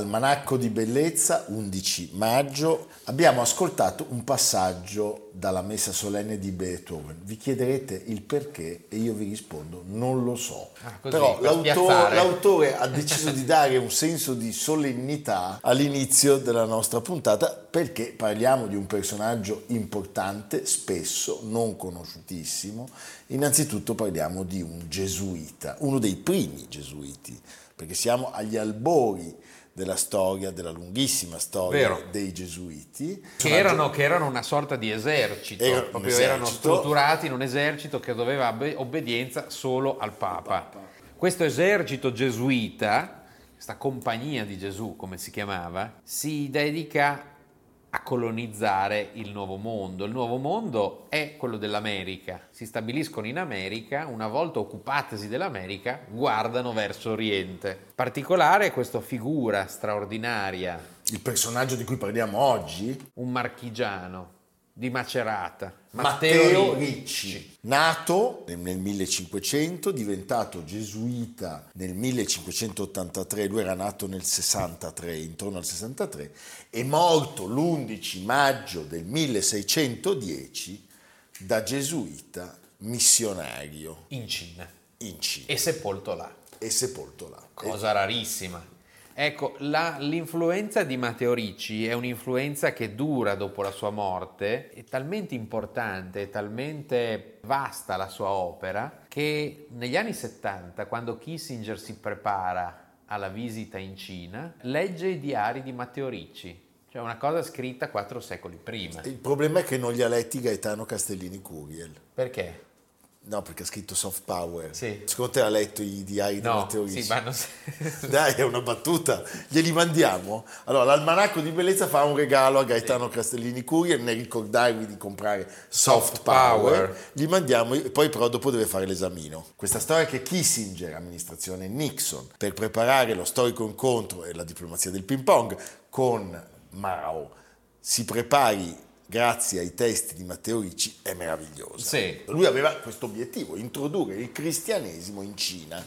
Almanacco di Bellezza, 11 maggio, abbiamo ascoltato un passaggio dalla messa solenne di Beethoven. Vi chiederete il perché e io vi rispondo non lo so. Ah, così, Però per l'autore, l'autore ha deciso di dare un senso di solennità all'inizio della nostra puntata perché parliamo di un personaggio importante, spesso non conosciutissimo. Innanzitutto parliamo di un gesuita, uno dei primi gesuiti, perché siamo agli albori della storia, della lunghissima storia Vero. dei gesuiti. Che erano, che erano una sorta di esercito, Era proprio erano esercito. strutturati in un esercito che doveva obbe- obbedienza solo al Papa. Questo esercito gesuita, questa compagnia di Gesù come si chiamava, si dedica a colonizzare il nuovo mondo. Il nuovo mondo è quello dell'America. Si stabiliscono in America, una volta occupatesi dell'America, guardano verso Oriente. In particolare questa figura straordinaria Il personaggio di cui parliamo oggi, un marchigiano di Macerata, Matteo Ricci, nato nel 1500, diventato gesuita nel 1583, lui era nato nel 63, intorno al 63, e morto l'11 maggio del 1610 da gesuita missionario. In Cina. In Cina. E sepolto là, e sepolto là. cosa rarissima. Ecco, la- l'influenza di Matteo Ricci è un'influenza che dura dopo la sua morte, è talmente importante, è talmente vasta la sua opera, che negli anni 70, quando Kissinger si prepara alla visita in Cina, legge i diari di Matteo Ricci, cioè una cosa scritta quattro secoli prima. Il problema è che non li ha letti Gaetano Castellini Curiel. Perché? No, perché ha scritto soft power. Sì. Secondo te ha letto i diari di No, Matteo sì, Ricci? ma non Dai, è una battuta. Glieli mandiamo? Allora, l'Almanacco di Bellezza fa un regalo a Gaetano Castellini Curiel nel ricordarvi di comprare Soft Soft Power. Power. Gli mandiamo, poi però dopo deve fare l'esamino. Questa storia che Kissinger, amministrazione Nixon, per preparare lo storico incontro e la diplomazia del ping pong con Mao, si prepari grazie ai testi di Matteo Ricci è meravigliosa. Sì. Lui aveva questo obiettivo, introdurre il cristianesimo in Cina,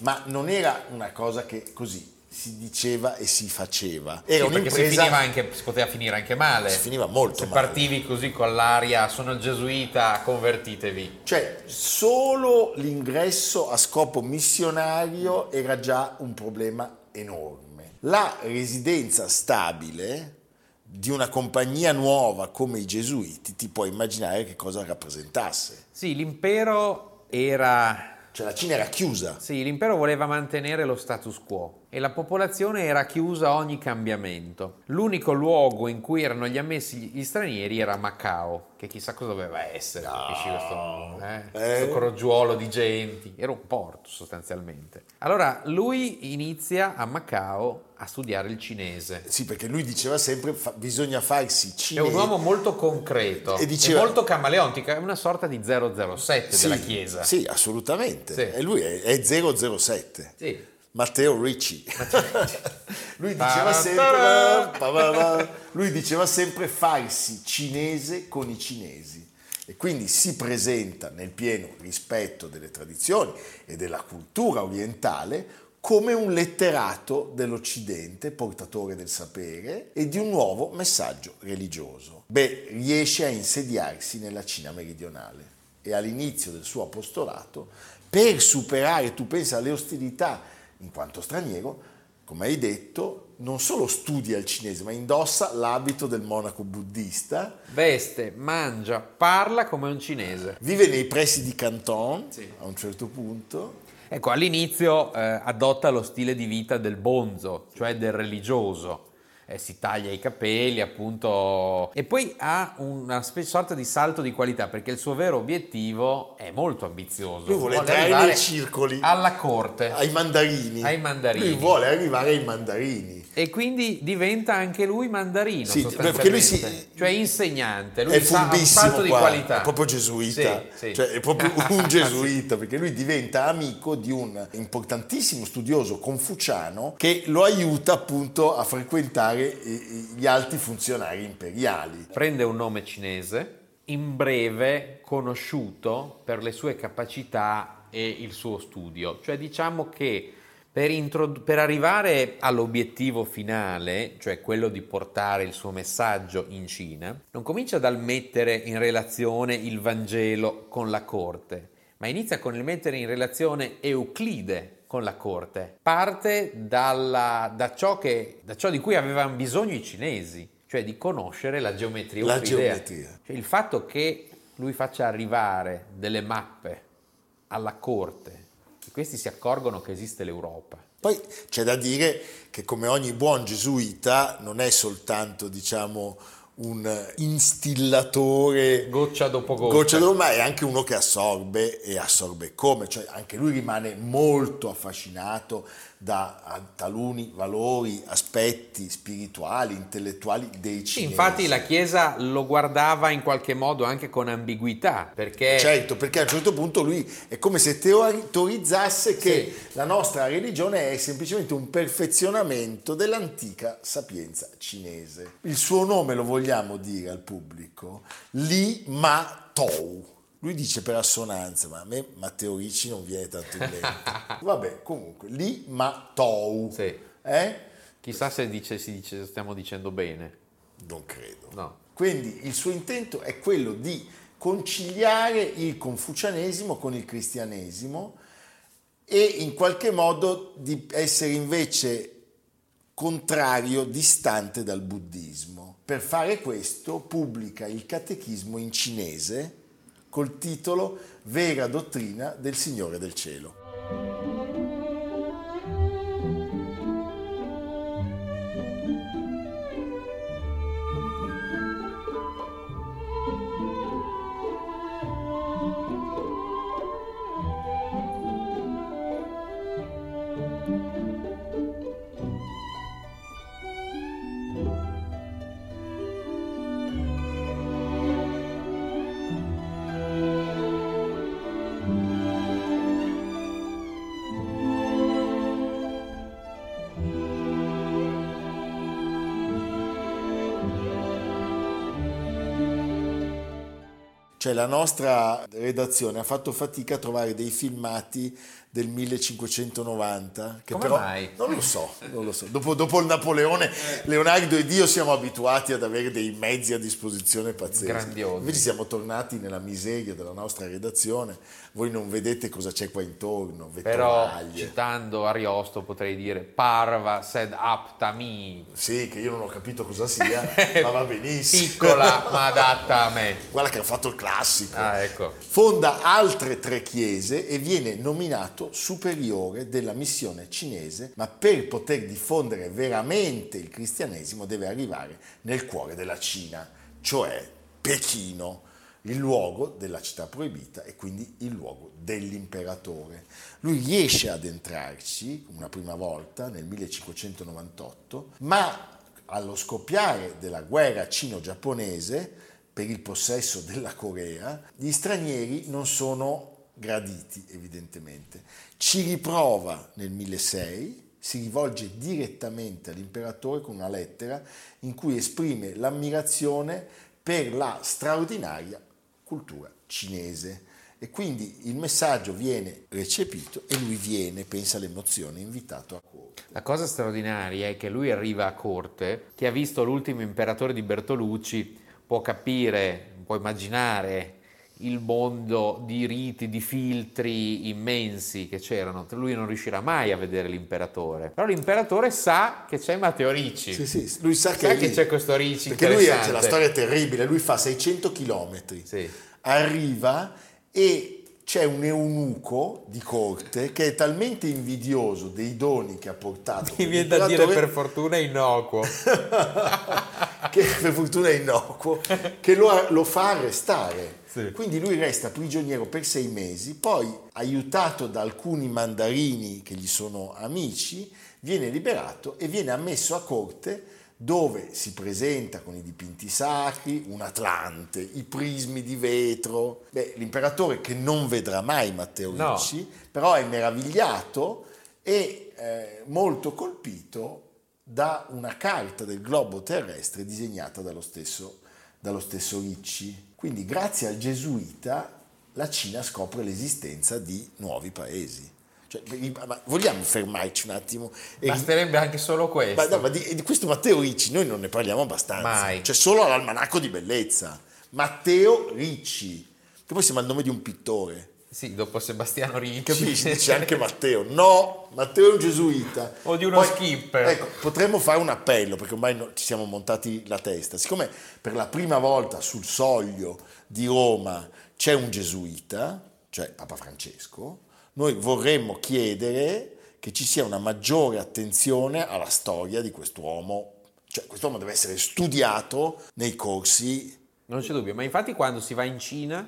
ma non era una cosa che così si diceva e si faceva. Era Sì, perché si, un'impresa finiva anche, si poteva finire anche male. Si finiva molto Se male. partivi così con l'aria, sono gesuita, convertitevi. Cioè, solo l'ingresso a scopo missionario era già un problema enorme. La residenza stabile di una compagnia nuova come i gesuiti, ti puoi immaginare che cosa rappresentasse. Sì, l'impero era... Cioè la Cina era chiusa. Sì, l'impero voleva mantenere lo status quo e la popolazione era chiusa a ogni cambiamento. L'unico luogo in cui erano gli ammessi gli stranieri era Macao, che chissà cosa doveva essere, capisci questo, eh? Eh? questo crogiuolo di genti, era un porto sostanzialmente. Allora lui inizia a Macao a studiare il cinese. Sì, perché lui diceva sempre fa- bisogna farsi È cinese. un uomo molto concreto E diceva- molto camaleontico, è una sorta di 007 Sì, della Chiesa. Sì, assolutamente. Sì. E lui è, è 007. Sì. Matteo Ricci. lui, diceva sempre, lui diceva sempre farsi cinese con i cinesi. E quindi si presenta nel pieno rispetto delle tradizioni e della cultura orientale come un letterato dell'Occidente, portatore del sapere e di un nuovo messaggio religioso. Beh, riesce a insediarsi nella Cina meridionale e all'inizio del suo apostolato, per superare, tu pensa alle ostilità in quanto straniero, come hai detto, non solo studia il cinese, ma indossa l'abito del monaco buddista. Veste, mangia, parla come un cinese. Vive nei pressi di Canton sì. a un certo punto. Ecco, all'inizio eh, adotta lo stile di vita del bonzo, cioè del religioso eh, si taglia i capelli, appunto, e poi ha una sorta di salto di qualità perché il suo vero obiettivo è molto ambizioso. Lui vuole, vuole entrare nei circoli, alla corte, ai mandarini. ai mandarini. Lui vuole arrivare ai mandarini. E quindi diventa anche lui mandarino, sì, perché lui si, cioè insegnante, lui è furbissimo un salto qua, di qualità. È proprio gesuita, sì, sì. Cioè è proprio un gesuita, perché lui diventa amico di un importantissimo studioso confuciano che lo aiuta appunto a frequentare gli alti funzionari imperiali. Prende un nome cinese, in breve conosciuto per le sue capacità e il suo studio, cioè diciamo che per, introdu- per, arrivare all'obiettivo finale, cioè quello di portare il suo messaggio in Cina, non comincia dal mettere in relazione il Vangelo con la corte, ma inizia con il mettere in relazione Euclide con la corte. Parte dalla, da, ciò che, da ciò di cui avevano bisogno i cinesi, cioè di conoscere la geometria la geometria. Cioè il fatto che lui faccia arrivare delle mappe alla corte questi si accorgono che esiste l'Europa. Poi c'è da dire che come ogni buon gesuita non è soltanto, diciamo, un instillatore goccia dopo goccia. goccia dopo, ma è anche uno che assorbe e assorbe come, cioè anche lui rimane molto affascinato da taluni valori, aspetti spirituali, intellettuali dei cinesi. Sì, infatti la Chiesa lo guardava in qualche modo anche con ambiguità, perché... Certo, perché a un certo punto lui è come se teorizzasse che sì. la nostra religione è semplicemente un perfezionamento dell'antica sapienza cinese. Il suo nome lo vogliamo dire al pubblico? Li Ma Tou lui dice per assonanza, ma a me Matteo Ricci non viene tanto in mente. Vabbè, comunque, Li Ma Tou. Sì. Eh? Chissà se dice, si dice, stiamo dicendo bene. Non credo. No. Quindi il suo intento è quello di conciliare il confucianesimo con il cristianesimo e in qualche modo di essere invece contrario, distante dal buddismo. Per fare questo pubblica il catechismo in cinese col titolo Vera dottrina del Signore del Cielo. Cioè la nostra redazione ha fatto fatica a trovare dei filmati del 1590. Che Come però, mai? Non lo so, non lo so. Dopo, dopo, il Napoleone, Leonardo ed io siamo abituati ad avere dei mezzi a disposizione pazzeschi. Grandiosi. Invece siamo tornati nella miseria della nostra redazione. Voi non vedete cosa c'è qua intorno. Però citando Ariosto potrei dire parva sed apta mi. Sì, che io non ho capito cosa sia, ma va benissimo. Piccola ma adatta a me. Guarda che ha fatto il classico. Ah, ecco. Fonda altre tre chiese e viene nominato superiore della missione cinese, ma per poter diffondere veramente il cristianesimo deve arrivare nel cuore della Cina, cioè Pechino, il luogo della città proibita e quindi il luogo dell'imperatore. Lui riesce ad entrarci una prima volta nel 1598, ma allo scoppiare della guerra cino-giapponese per il possesso della Corea, gli stranieri non sono graditi evidentemente. Ci riprova nel 1006, si rivolge direttamente all'imperatore con una lettera in cui esprime l'ammirazione per la straordinaria cultura cinese. E quindi il messaggio viene recepito e lui viene, pensa all'emozione, invitato a corte. La cosa straordinaria è che lui arriva a corte, chi ha visto l'ultimo imperatore di Bertolucci può capire, può immaginare il mondo di riti, di filtri immensi che c'erano. Lui non riuscirà mai a vedere l'imperatore. Però l'imperatore sa che c'è Matteo Ricci. Sì, sì, lui sa che, sa che c'è questo Ricci Perché lui c'è la storia terribile, lui fa 600 km, Sì. arriva e c'è un eunuco di corte che è talmente invidioso dei doni che ha portato Mi viene da dire per fortuna innocuo. che per fortuna è innocuo, che lo, lo fa arrestare. Sì. Quindi lui resta prigioniero per sei mesi, poi aiutato da alcuni mandarini che gli sono amici, viene liberato e viene ammesso a corte dove si presenta con i dipinti sacri, un Atlante, i prismi di vetro. Beh, l'imperatore che non vedrà mai Matteo No. Ricci, però è meravigliato e eh, molto colpito da una carta del globo terrestre disegnata dallo stesso, dallo stesso Ricci. Quindi grazie al gesuita la Cina scopre l'esistenza di nuovi paesi. Cioè, ma vogliamo fermarci un attimo? Basterebbe anche solo questo. ma, no, ma di, di questo Matteo Ricci noi non ne parliamo abbastanza. Mai. C'è solo l'almanacco di bellezza. Matteo Ricci, che poi sembra il nome di un pittore. Sì, dopo Sebastiano Ricci. Capisci? C'è anche Matteo. No, Matteo è un gesuita. O di uno skipper. Ecco, potremmo fare un appello, perché ormai no- ci siamo montati la testa. Siccome per la prima volta sul soglio di Roma c'è un gesuita, cioè Papa Francesco, noi vorremmo chiedere che ci sia una maggiore attenzione alla storia di quest'uomo. Cioè, quest'uomo deve essere studiato nei corsi Non c'è dubbio, ma infatti quando si va in Cina,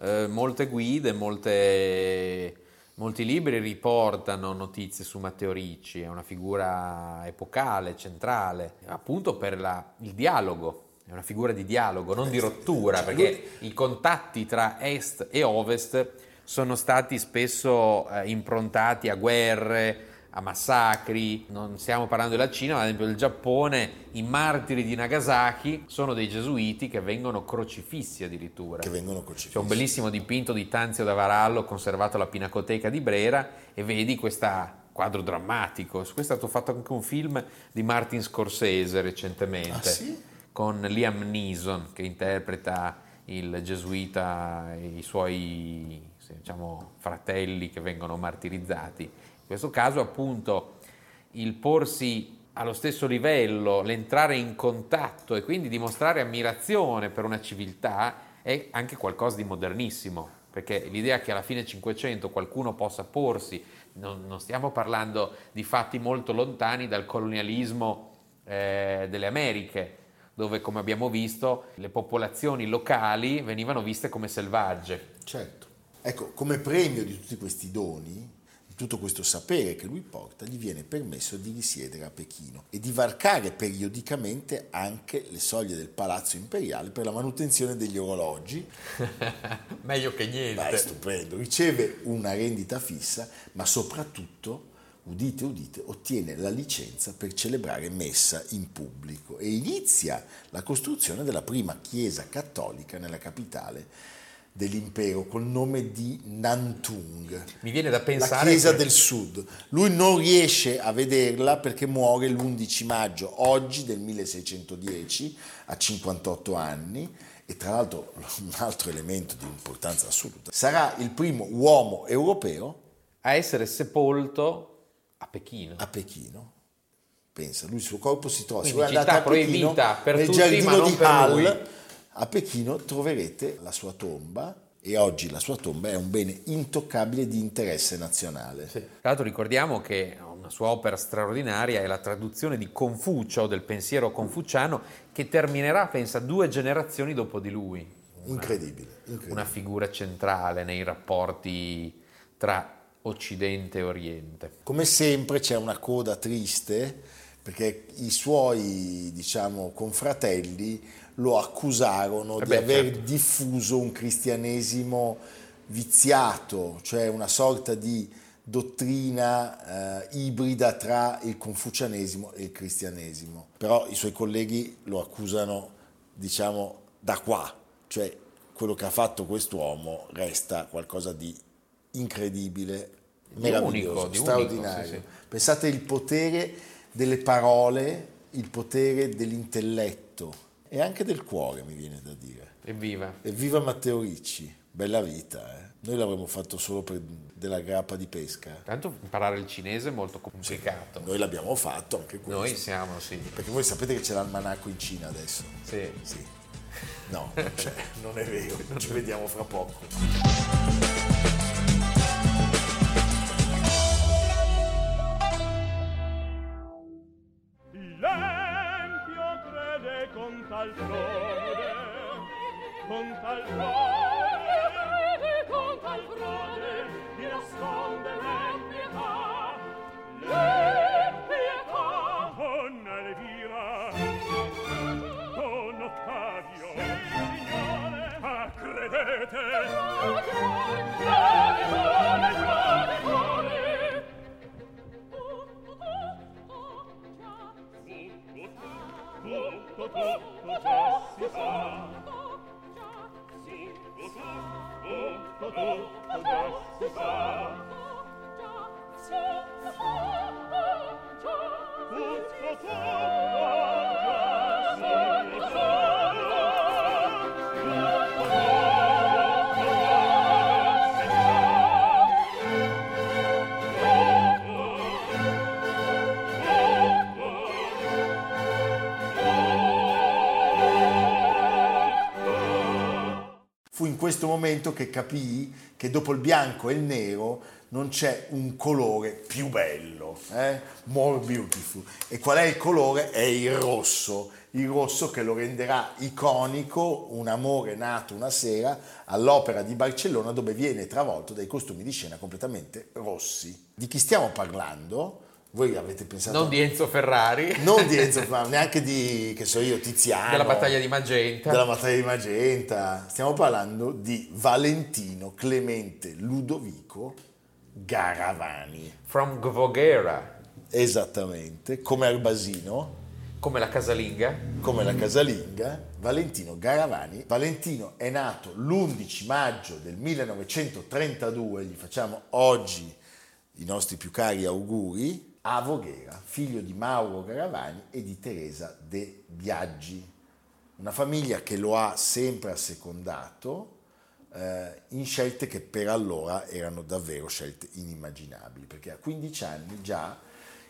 eh, molte guide, molte- molti libri riportano notizie su Matteo Ricci, è una figura epocale, centrale, appunto per la- il dialogo. È una figura di dialogo, non di rottura, Cioè, perché i contatti tra est e ovest sono stati spesso eh, improntati a guerre, a massacri. Non stiamo parlando della Cina, ma ad esempio del Giappone, i martiri di Nagasaki sono dei gesuiti che vengono crocifissi addirittura. che vengono crocifissi. C'è un bellissimo dipinto di Tanzio da Varallo conservato alla Pinacoteca di Brera e vedi questo quadro drammatico. Su questo è stato fatto anche un film di Martin Scorsese recentemente Ah, sì? con Liam Neeson che interpreta il gesuita e i suoi diciamo, fratelli che vengono martirizzati. In questo caso appunto il porsi allo stesso livello, l'entrare in contatto e quindi dimostrare ammirazione per una civiltà è anche qualcosa di modernissimo, perché l'idea che alla fine 500 qualcuno possa porsi, non, non stiamo parlando di fatti molto lontani dal colonialismo eh, delle Americhe, dove come abbiamo visto le popolazioni locali venivano viste come selvagge. Certo. Ecco, come premio di tutti questi doni, di tutto questo sapere che lui porta, gli viene permesso di risiedere a Pechino e di varcare periodicamente anche le soglie del palazzo imperiale per la manutenzione degli orologi. Meglio che niente. Beh, è stupendo, riceve una rendita fissa, ma soprattutto, udite, udite, ottiene la licenza per celebrare messa in pubblico e inizia la costruzione della prima chiesa cattolica nella capitale dell'impero col nome di Nantung. Mi viene da La pensare chiesa che- del sud. Lui non riesce a vederla perché muore l'11 maggio, oggi del 1610, a 58 anni. E tra l'altro un altro elemento di importanza assoluta, sarà il primo uomo europeo a essere sepolto a Pechino. a Pechino. Pensa, lui il suo corpo si trova, Quindi città a Pechino, proibita per nel tutti, giardino ma non di per lui. A Pechino troverete la sua tomba e oggi la sua tomba è un bene intoccabile di interesse nazionale. Tra l'altro ricordiamo che una sua opera straordinaria è la traduzione di Confucio, del pensiero confuciano, che terminerà, pensa, due generazioni dopo di lui. Incredibile, incredibile. Una figura centrale nei rapporti tra Occidente e Oriente. Come sempre c'è una coda triste perché i suoi, diciamo, confratelli lo accusarono Eh di beh, aver certo. diffuso un cristianesimo viziato, cioè una sorta di dottrina eh, ibrida tra il confucianesimo e il cristianesimo. Però i suoi colleghi lo accusano, diciamo, da qua, cioè quello che ha fatto quest'uomo resta qualcosa di incredibile, Di meraviglioso, unico, di unico, straordinario. sì, sì. Pensate il potere delle parole, il potere dell'intelletto e anche del cuore, mi viene da dire. Evviva! Evviva Matteo Ricci! Bella vita, eh. Noi l'avremmo fatto solo per della grappa di pesca. Tanto imparare il cinese è molto complicato. Noi l'abbiamo fatto anche questo. Noi siamo, sì. Perché voi sapete che c'è l'almanacco in Cina adesso? Sì. Sì. No, non c'è, non è vero. Ci vediamo fra poco. Con tal frode, questo momento che capii che dopo il bianco e il nero non c'è un colore più bello, eh? more beautiful. E qual è il colore? È il rosso, il rosso che lo renderà iconico, un amore nato una sera all'Opera di Barcellona dove viene travolto dai costumi di scena completamente rossi. Di chi stiamo parlando? Voi avete pensato... Non di Enzo Ferrari, non di Enzo Ferrari, neanche di, che so io, Tiziano. della battaglia di Magenta. della battaglia di Magenta. Stiamo parlando di Valentino Clemente Ludovico Garavani. From Gvoghera, Esattamente, come Arbasino, come la casalinga. come la casalinga, Valentino Garavani. Valentino è nato l'11 maggio del 1932, gli facciamo oggi i nostri più cari auguri, a Voghera, figlio di Mauro Garavani e di Teresa De Biaggi. Una famiglia che lo ha sempre assecondato eh, in scelte che per allora erano davvero scelte inimmaginabili, perché a 15 anni già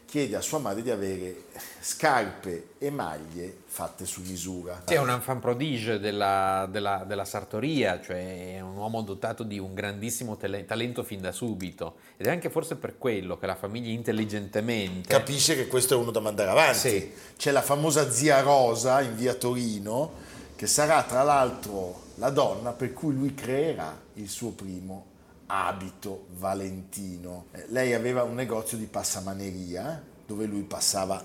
chiede a sua madre di avere scarpe e maglie fatte su misura. Sì, è un enfant prodige della, della- della sartoria, cioè è un uomo dotato di un grandissimo tele- talento fin da subito. Ed è anche forse per quello che la famiglia intelligentemente... Capisce che questo è uno da mandare avanti. Sì. C'è la famosa zia Rosa in via Torino, che sarà tra l'altro la donna per cui lui creerà il suo primo abito valentino. Eh, Lei aveva un negozio di passamaneria dove lui passava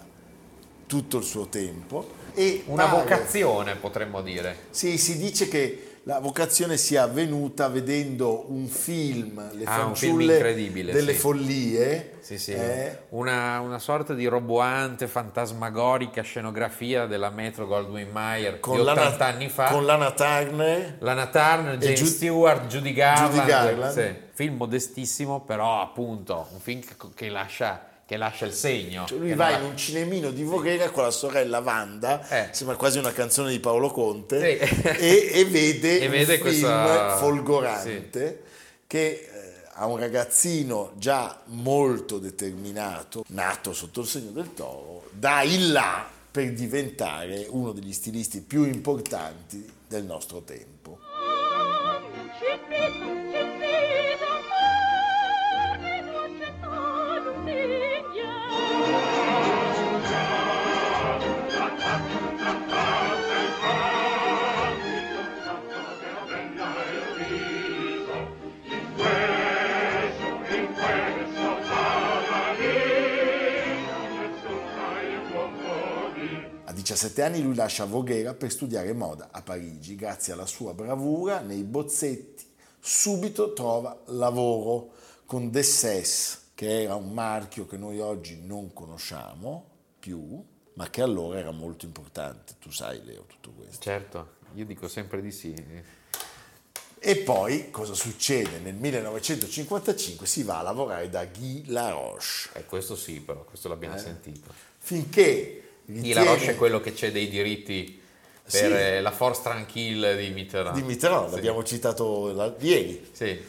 tutto il suo tempo e Una pare- vocazione, potremmo dire. Sì, si dice che la vocazione sia avvenuta vedendo un film, Le Ah, un film fanciulle incredibile, delle sì. follie. Sì, sì. eh, Una, una sorta di roboante, fantasmagorica scenografia della Metro Goldwyn Mayer con di Lana- 80 anni fa. Con Lana Turner. Lana Turner, James Ju- Stewart, Judy Garland. Judy Garland. Film modestissimo, però appunto un film che, che lascia, che lascia il segno. Cioè, lui va in un cinemino di Voghera con la sorella Wanda, Eh. sembra quasi una canzone di Paolo Conte, Sì. e, e vede, E vede questa- folgorante che eh, ha un ragazzino già molto determinato, nato sotto il segno del toro, da in là per diventare uno degli stilisti più importanti del nostro tempo. 17 anni lui lascia Voghera per studiare moda a Parigi. Grazie alla sua bravura nei bozzetti, subito trova lavoro con Dessès, che era un marchio che noi oggi non conosciamo più, ma che allora era molto importante. Tu sai, Leo, tutto questo. Certo, io dico sempre di sì. E poi cosa succede? Nel 1955 si va a lavorare da Guy Laroche, E questo sì, però, questo l'abbiamo sentito. finché Di La Roche è quello che c'è dei diritti per Sì. eh, la Force Tranquille di Mitterrand. di Mitterrand, Sì. l'abbiamo citato ieri. Sì.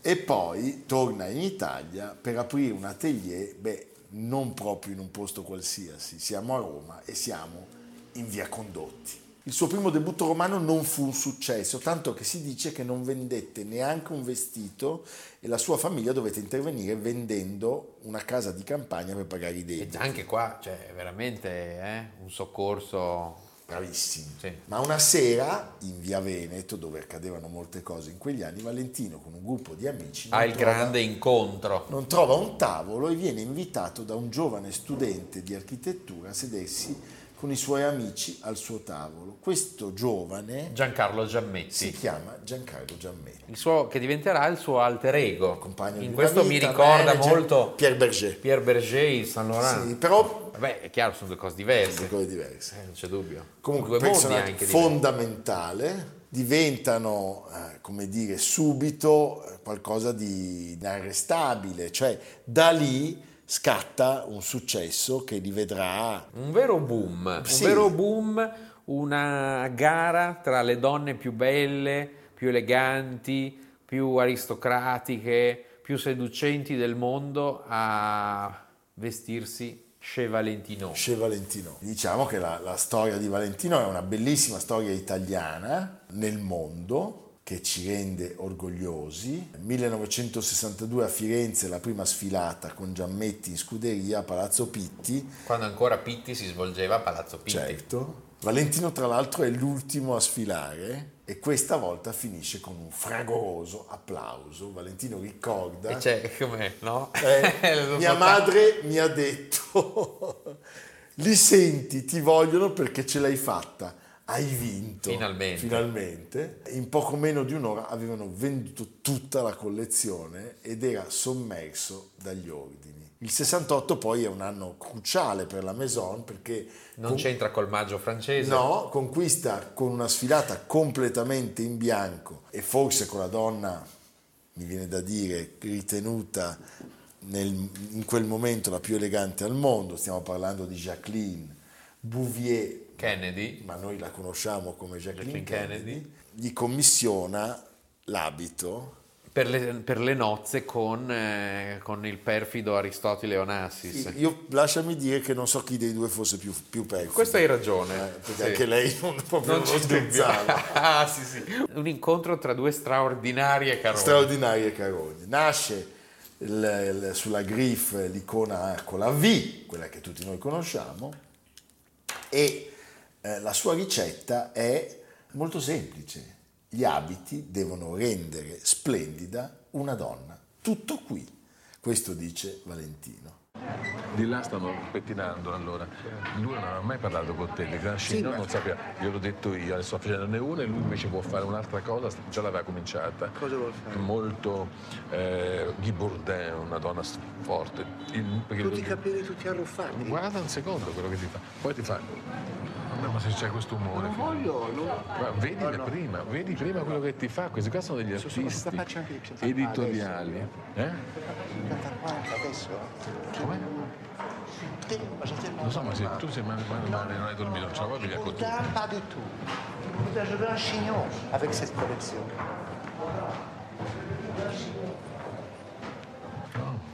E poi torna in Italia per aprire un atelier, beh, non proprio in un posto qualsiasi, siamo a Roma e siamo in via Condotti. Il suo primo debutto romano non fu un successo, tanto che si dice che non vendette neanche un vestito e la sua famiglia dovette intervenire vendendo una casa di campagna per pagare i E debiti. anche qua, cioè, veramente eh, un soccorso. Bravissimi. Sì. Ma una sera in via Veneto, dove accadevano molte cose in quegli anni, Valentino con un gruppo di amici Ha il trova- grande incontro. non trova un tavolo e viene invitato da un giovane studente di architettura a sedersi con i suoi amici al suo tavolo. Questo giovane Giancarlo Giammetti. si chiama Giancarlo Giammetti. Il suo, che diventerà il suo alter ego. compagno di In questo mi vita, ricorda manager, molto Pierre Berger. Pierre Berger in Saint Laurent. Sì, però Vabbè, è chiaro, sono due cose diverse. sono cose diverse. Eh, non c'è dubbio. Comunque, due personaggio diversi. fondamentale, diventano, eh, come dire, subito eh, qualcosa di inarrestabile, cioè da lì scatta un successo che li vedrà Un vero boom, Sì. un vero boom, una gara tra le donne più belle, più eleganti, più aristocratiche, più seducenti del mondo a vestirsi chez Valentino. Chez Valentino. Diciamo che la, la storia di Valentino è una bellissima storia italiana nel mondo che ci rende orgogliosi. Nel 1962 a Firenze la prima sfilata con Giammetti in scuderia a Palazzo Pitti. Quando ancora Pitti si svolgeva a Palazzo Pitti. Certo. Valentino tra l'altro è l'ultimo a sfilare e questa volta finisce con un fragoroso applauso. Valentino ricorda... E c'è come, no? Eh, mia madre mi ha detto, li senti, ti vogliono perché ce l'hai fatta, hai vinto. Finalmente. Finalmente. In poco meno di un'ora avevano venduto tutta la collezione ed era sommerso dagli ordini. Il 68 poi è un anno cruciale per la Maison perché Non con- c'entra col maggio francese. No, conquista con una sfilata completamente in bianco e forse con la donna, mi viene da dire, ritenuta nel- in quel momento la più elegante al mondo, stiamo parlando di Jacqueline Bouvier, Kennedy. ma noi la conosciamo come Jacqueline, Jacqueline Kennedy, Kennedy. gli commissiona l'abito. Per le, per le nozze con, eh, con il perfido Aristotele Onassis. Io lasciami dire che non so chi dei due fosse più, più perfido. Questo hai ragione. Eh, perché sì. anche lei non, proprio Non non scherzava. ah, sì, sì. Un incontro tra due straordinarie carone. straordinarie carogna. Nasce il- il- sulla Griff l'icona con la V, quella che tutti noi conosciamo, e eh, la sua ricetta è molto semplice. Gli abiti devono rendere splendida una donna. Tutto qui. Questo dice Valentino. Di là stanno pettinando allora. Lui non aveva mai parlato con te, di Gran Chignon non sapeva, gliel'ho detto io, adesso sto facendone una e lui invece può fare un'altra cosa, già l'aveva cominciata. Cosa vuol fare? Molto eh, Guy Bourdin, una donna forte. Il- perché Tutti i lui- capelli tutti arruffati. Guarda un secondo quello che ti fa. Poi ti fa. Vabbè, ma se c'è questo umore. Non voglio, non... Vedi No, no. prima, vedi prima quello che ti fa, questi qua sono degli artisti faccia anche editoriali. Eh? 40 adesso? Come? Lo so, ma se tu sei male, male, male, non hai dormito, non ce la vuoi via con tu. Pas du tout. Je veux un chignon avec cette collection.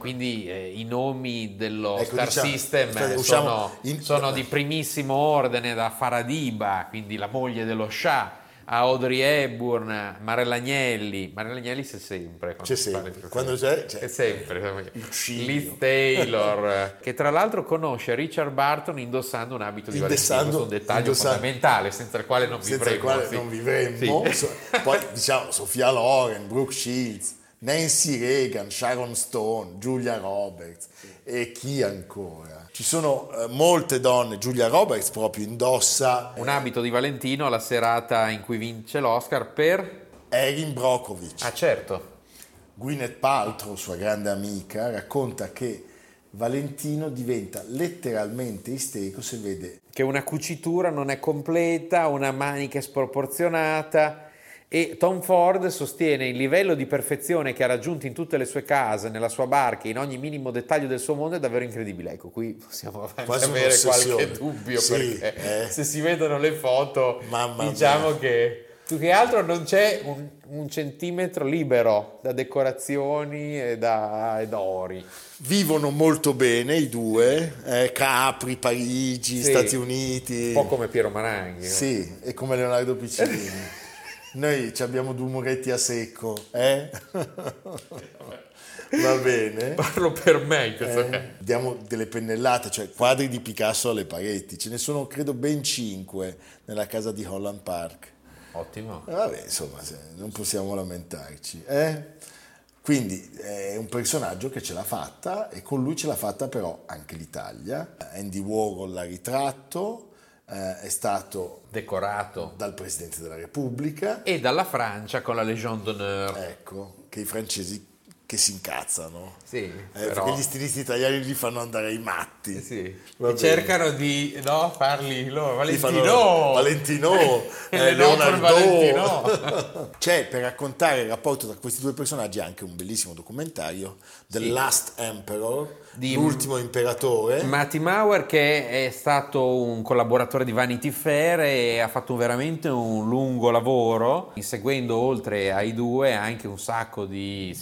Quindi eh, i nomi dello Ecco, Star diciamo, System aspetta, eh, sono, in- sono di primissimo ordine da Faradiba, quindi la moglie dello Shah, a Audrey Hepburn, Marella Agnelli. Marella Agnelli c'è sempre. quando C'è parla sempre. di- Quando c'è, c'è. C'è sempre. Liz Taylor, che tra l'altro conosce Richard Barton indossando un abito di Valentino. Questo è un dettaglio indossando- fondamentale senza il quale non senza vivremo. il quale sì. non vivremmo. Sì. Poi diciamo Sofia Loren, Brooke Shields, Nancy Reagan, Sharon Stone, Julia Roberts e chi ancora. Ci sono eh, molte donne, Julia Roberts proprio indossa Un abito di Valentino alla serata in cui vince l'Oscar per... Erin Brockovich. Ah certo, Gwyneth Paltrow, sua grande amica, racconta che Valentino diventa letteralmente isterico se vede che una cucitura non è completa, una manica sproporzionata E Tom Ford sostiene il livello di perfezione che ha raggiunto in tutte le sue case, nella sua barca, in ogni minimo dettaglio del suo mondo è davvero incredibile. Ecco, qui possiamo Quasi avere qualche dubbio Sì, perché eh. se si vedono le foto, Mamma diciamo mia. che più che altro non c'è un, un centimetro libero da decorazioni e da, ori. Vivono molto bene i due, eh, Capri, Parigi, Sì. Stati Uniti. Un po' come Piero Maranghi. Sì, e come Leonardo Piccinini. Noi ci abbiamo due muretti a secco, eh? Va bene. Parlo per me. Eh, diamo delle pennellate, cioè quadri di Picasso alle pareti. Ce ne sono credo ben cinque nella casa di Holland Park. Ottimo. E Vabbè, insomma, non possiamo lamentarci. eh? Quindi è un personaggio che ce l'ha fatta e con lui ce l'ha fatta però anche l'Italia. Andy Warhol l'ha ritratto, eh, è stato Decorato. dal Presidente della Repubblica, E dalla Francia con la Légion d'honneur. ecco, che i francesi che si incazzano. Sì, Eh, però... Perché gli stilisti italiani li fanno andare ai matti. Sì. E cercano di no, farli loro. Li fanno- Valentino! Valentino, Le eh, Leonardo. Valentino. C'è per raccontare il rapporto tra questi due personaggi anche un bellissimo documentario, The Last Emperor, Di- l'ultimo imperatore. Matty Mauer che è stato un collaboratore di Vanity Fair e ha fatto veramente un lungo lavoro inseguendo oltre ai due anche un sacco di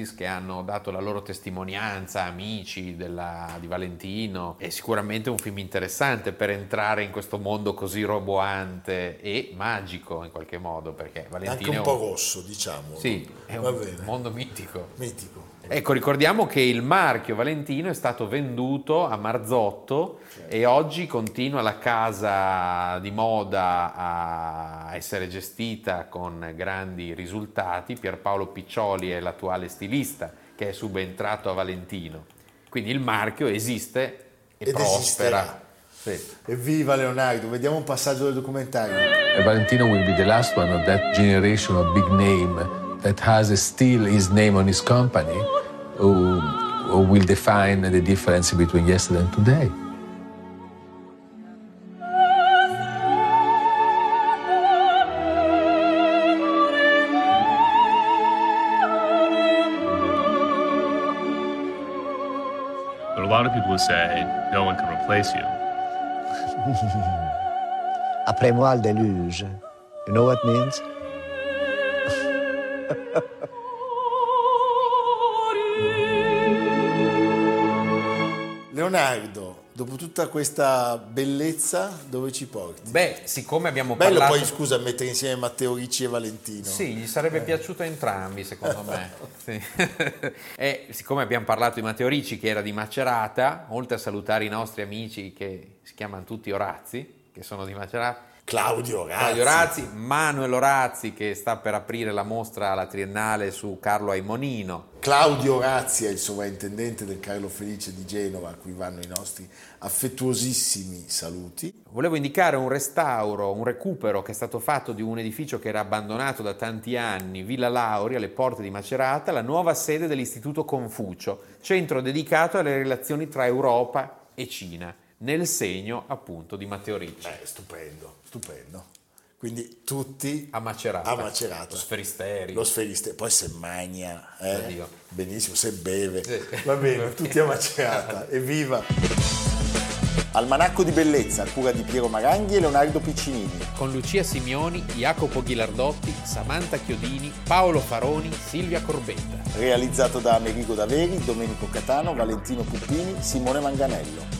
celebrities che hanno dato la loro testimonianza, amici della- di Valentino. È sicuramente un film interessante per entrare in questo mondo così roboante e magico in qualche modo perché anche Valentino un po' rosso, diciamo. Sì, è un mondo mitico. Mitico. Ecco, ricordiamo che il marchio Valentino è stato venduto a Marzotto e oggi continua la casa di moda a essere gestita con grandi risultati. Pierpaolo Piccioli è l'attuale stilista che è subentrato a Valentino. Quindi il marchio esiste e Ed prospera. Sì. Evviva Leonardo, vediamo un passaggio del documentario. E Valentino will be the last one of that generation of big name that has still his name on his company will define the difference between yesterday and today. But a lot of people would say no one can replace you. Après moi, le déluge. You know what it means? Leonardo, dopo tutta questa bellezza, dove ci porti? Beh, siccome abbiamo Bello parlato... poi, scusa, mettere insieme Matteo Ricci e Valentino. Sì, gli sarebbe piaciuto a entrambi, secondo me. Sì. e siccome abbiamo parlato di Matteo Ricci, che era di Macerata, oltre a salutare i nostri amici che si chiamano tutti Orazzi, che sono di Macerata, Claudio Razzi. Claudio Orazzi, Manuel Orazzi, che sta per aprire la mostra alla Triennale su Carlo Aimonino, Claudio Razzi è il sovrintendente del Carlo Felice di Genova, a cui vanno i nostri affettuosissimi saluti. Volevo indicare un restauro, un recupero che è stato fatto di un edificio che era abbandonato da tanti anni, Villa Lauri, alle porte di Macerata, la nuova sede dell'Istituto Confucio, centro dedicato alle relazioni tra Europa e Cina, nel segno appunto di Matteo Ricci. Beh, stupendo, stupendo. Quindi tutti A Macerata. a Macerata. Lo sferisterio. Lo sferiste, poi se magna, eh? Benissimo, se beve, Sì. va bene, tutti a Macerata, evviva! Almanacco di bellezza, a cura di Piero Maranghi e Leonardo Piccinini. Con Lucia Simioni, Jacopo Ghilardotti, Samantha Chiodini, Paolo Faroni, Silvia Corbetta. Realizzato da Amerigo Daveri, Domenico Catano, Valentino Puppini, Simone Manganello.